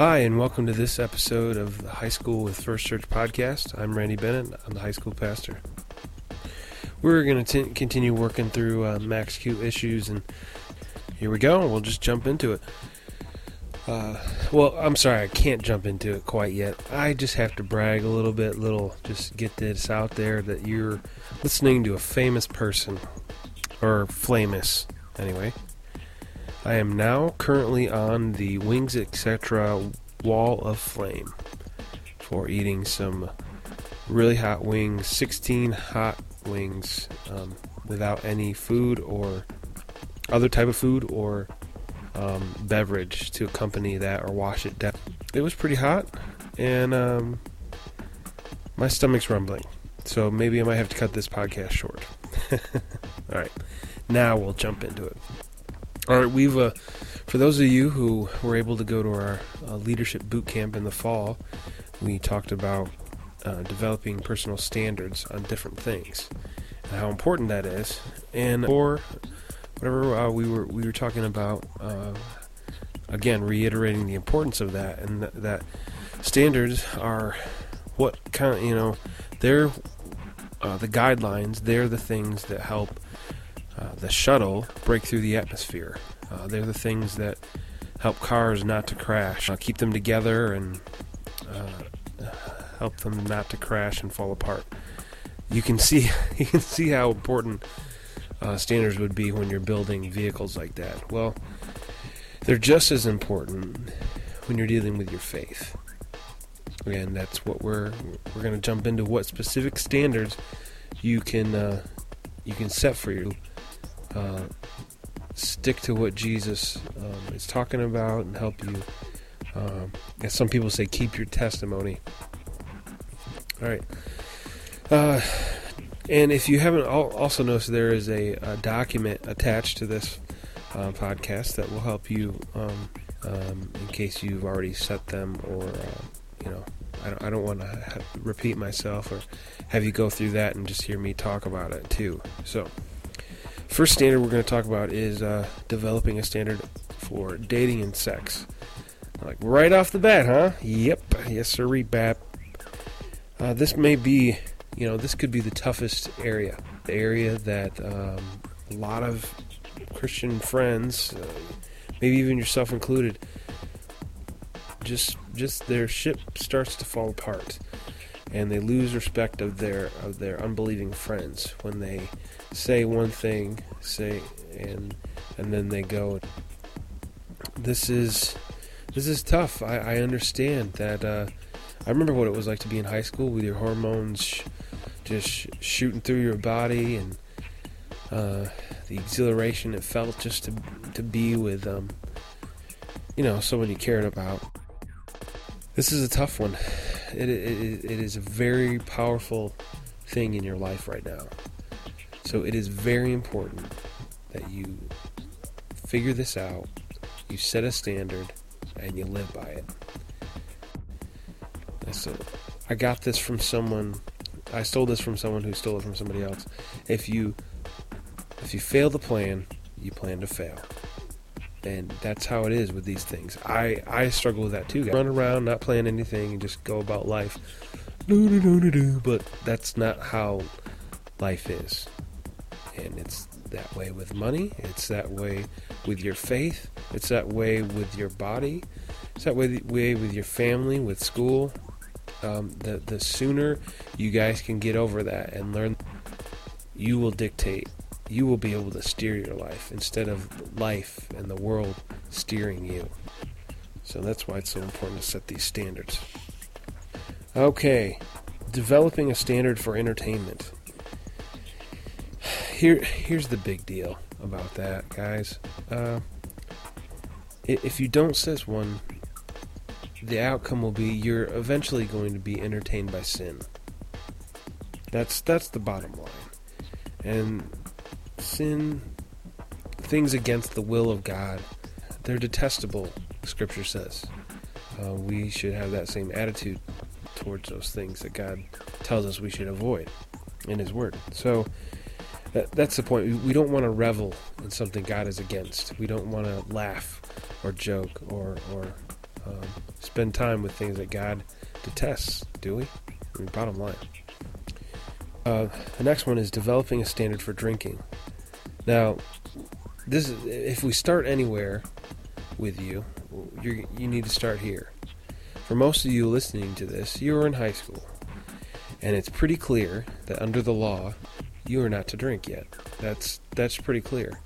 Hi, and welcome to this episode of the High School with First Church podcast. I'm Randy Bennett. I'm the high school pastor. We're going to continue working through uh, Max Q issues, and here we go. We'll just jump into it. Uh, well, I'm sorry, I can't jump into it quite yet. I just have to brag a little bit, little, just get this out there that you're listening to a famous person, or famous, anyway. I am now currently on the Wings Etc. Wall of Flame for eating some really hot wings, 16 hot wings um, without any food or other type of food or um, beverage to accompany that or wash it down. It was pretty hot, and um, my stomach's rumbling. So maybe I might have to cut this podcast short. All right, now we'll jump into it. All right, we've uh, for those of you who were able to go to our uh, leadership boot camp in the fall, we talked about uh, developing personal standards on different things and how important that is. And for whatever uh, we were we were talking about, uh, again reiterating the importance of that and th- that standards are what kind you know they're uh, the guidelines. They're the things that help the shuttle break through the atmosphere. Uh, they're the things that help cars not to crash, uh, keep them together, and uh, help them not to crash and fall apart. You can see you can see how important uh, standards would be when you're building vehicles like that. Well, they're just as important when you're dealing with your faith. Again, that's what we're we're going to jump into. What specific standards you can uh, you can set for you uh, stick to what Jesus um, is talking about and help you. Um, as some people say, keep your testimony. All right. Uh, and if you haven't also noticed, there is a, a document attached to this uh, podcast that will help you um, um in case you've already set them or, uh, you know, I don't, I don't want to repeat myself or have you go through that and just hear me talk about it too. So, First standard we're going to talk about is uh, developing a standard for dating and sex. Like right off the bat, huh? Yep, yes, sir, rebap. Uh, this may be, you know, this could be the toughest area. The area that um, a lot of Christian friends, uh, maybe even yourself included, just just their ship starts to fall apart, and they lose respect of their of their unbelieving friends when they say one thing, say and and then they go. This is this is tough. I, I understand that. Uh, I remember what it was like to be in high school with your hormones sh- just sh- shooting through your body and uh, the exhilaration it felt just to to be with um, you know someone you cared about. This is a tough one. It, it, it is a very powerful thing in your life right now. So it is very important that you figure this out, you set a standard, and you live by it. So I got this from someone. I stole this from someone who stole it from somebody else. If you if you fail the plan, you plan to fail. And that's how it is with these things. I, I struggle with that too. Run around, not plan anything, and just go about life. But that's not how life is. And it's that way with money, it's that way with your faith, it's that way with your body, it's that way, way with your family, with school. Um, the, the sooner you guys can get over that and learn, you will dictate, you will be able to steer your life instead of life and the world steering you. So that's why it's so important to set these standards. Okay, developing a standard for entertainment here here's the big deal about that, guys. Uh, if you don't set one, the outcome will be you're eventually going to be entertained by sin. That's that's the bottom line. And sin, things against the will of God, they're detestable. Scripture says uh, we should have that same attitude towards those things that God tells us we should avoid in His Word. So that, that's the point. We don't want to revel in something God is against. We don't want to laugh or joke or, or um, spend time with things that God detests, do we? I mean, bottom line. Uh, the next one is developing a standard for drinking. Now, this is, if we start anywhere with you, you you need to start here. For most of you listening to this, you are in high school, and it's pretty clear that under the law, you are not to drink yet. That's that's pretty clear.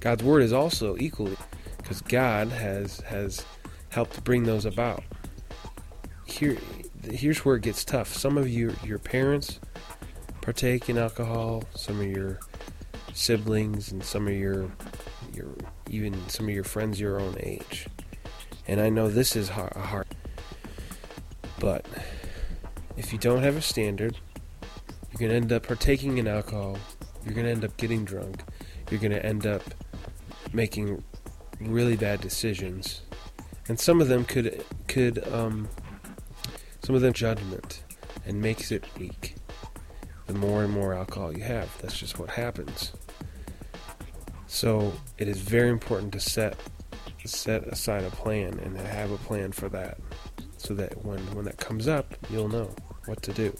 God's word is also equally because God has has helped bring those about. Here here's where it gets tough. Some of you your parents partake in alcohol, some of your siblings and some of your your even some of your friends your own age. And I know this is hard but if you don't have a standard, you're going to end up partaking in alcohol. You're going to end up getting drunk. You're going to end up making really bad decisions. And some of them could could um, some of them judgment and makes it weak. The more and more alcohol you have, that's just what happens. So it is very important to set set aside a plan and have a plan for that so that when, when that comes up, you'll know what to do.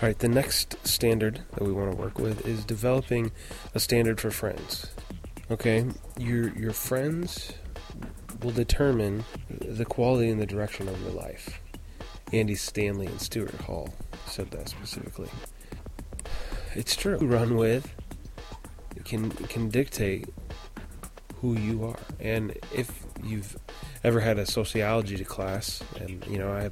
All right, the next standard that we want to work with is developing a standard for friends. Okay, your your friends will determine the quality and the direction of your life. Andy Stanley and Stuart Hall said that specifically. It's true. Run with can can dictate who you are, and if you've ever had a sociology class, and you know, I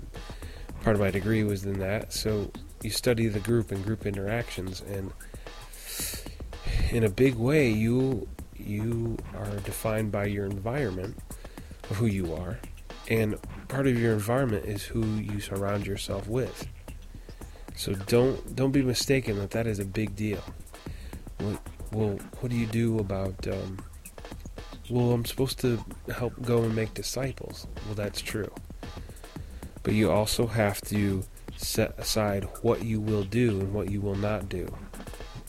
part of my degree was in that. So you study the group and group interactions, and in a big way, you you are defined by your environment of who you are, and part of your environment is who you surround yourself with. So don't don't be mistaken that that is a big deal. Well, well what do you do about um, well, I'm supposed to help go and make disciples. Well, that's true. But you also have to set aside what you will do and what you will not do.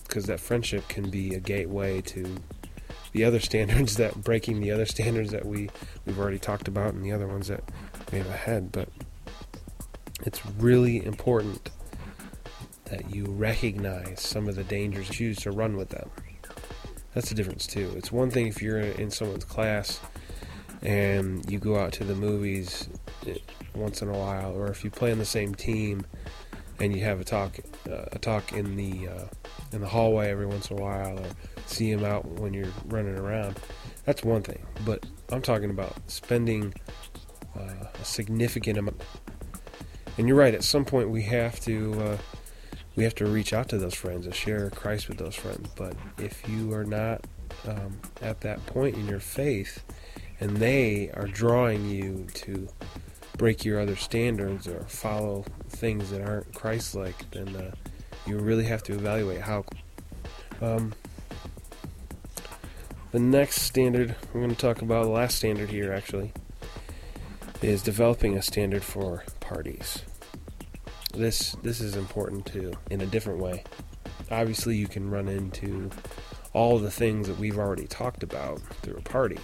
Because that friendship can be a gateway to the other standards that breaking the other standards that we, we've already talked about and the other ones that we have ahead. But it's really important that you recognize some of the dangers, choose to run with them. That's the difference too. It's one thing if you're in someone's class and you go out to the movies eh, once in a while, or if you play on the same team and you have a talk, uh, a talk in the uh, in the hallway every once in a while, or see him out when you're running around. That's one thing. But I'm talking about spending uh, a significant amount. And you're right. At some point, we have to uh, we have to reach out to those friends and share Christ with those friends. But if you are not um, at that point in your faith, and they are drawing you to break your other standards or follow things that aren't Christ-like, then uh, you really have to evaluate how. Um, the next standard we're going to talk about, the last standard here actually, is developing a standard for parties this this is important too in a different way. Obviously, you can run into all the things that we've already talked about through a party.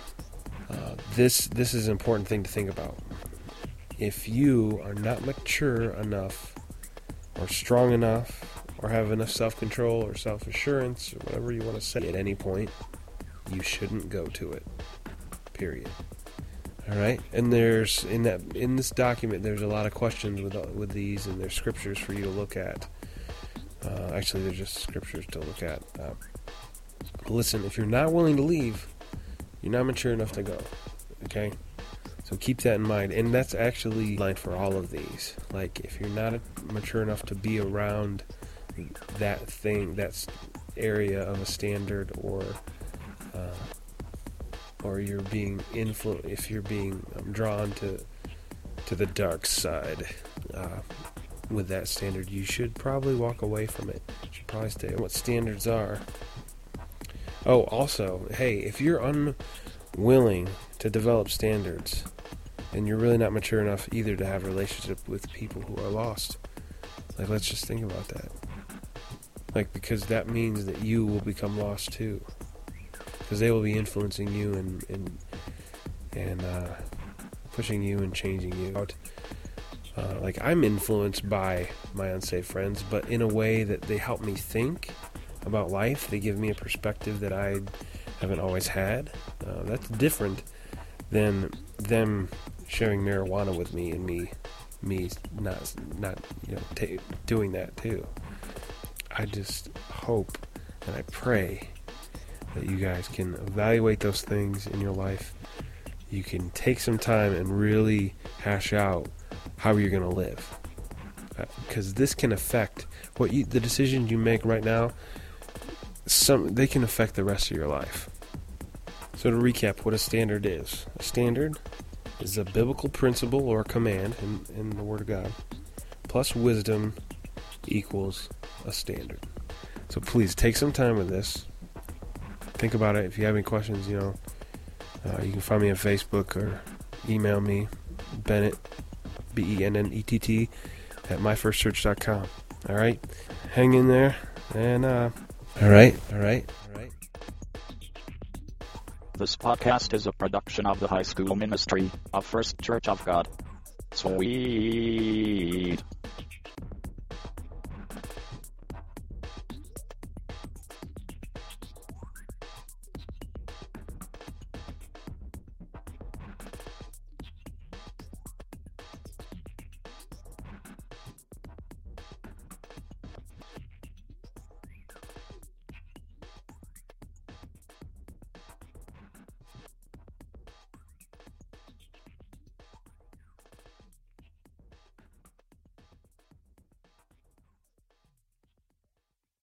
Uh, this this is an important thing to think about. If you are not mature enough, or strong enough, or have enough self control or self assurance, or whatever you want to say at any point, you shouldn't go to it. Period. All right, and there's in that in this document there's a lot of questions with with these, and there's scriptures for you to look at. Uh, actually, there's just scriptures to look at. Uh, listen, if you're not willing to leave, you're not mature enough to go. Okay, so keep that in mind, and that's actually line for all of these. Like, if you're not mature enough to be around that thing, that area of a standard or uh, or you're being influ- if you're being um, drawn to to the dark side uh, with that standard, you should probably walk away from it. You should probably stay. What standards are? Oh, also, hey, if you're unwilling to develop standards, and you're really not mature enough either to have a relationship with people who are lost, like let's just think about that. Like because that means that you will become lost too because they will be influencing you and and and uh, pushing you and changing you out. Uh, like I'm influenced by my unsafe friends, but in a way that they help me think about life. They give me a perspective that I haven't always had. Uh, that's different than them sharing marijuana with me and me me not not you know t- doing that too. I just hope and I pray that you guys can evaluate those things in your life. You can take some time and really hash out how you're going to live. Because uh, this can affect what you, the decisions you make right now. Some they can affect the rest of your life. So to recap, what a standard is: a standard is a biblical principle or command in, in the Word of God, plus wisdom equals a standard. So please take some time with this. Think about it. If you have any questions, you know, uh, you can find me on Facebook or email me, Bennett, B E N N E T T, at myfirstchurch.com. All right? Hang in there. And, uh, all right, all right, all right. This podcast is a production of the High School Ministry of First Church of God. Sweet.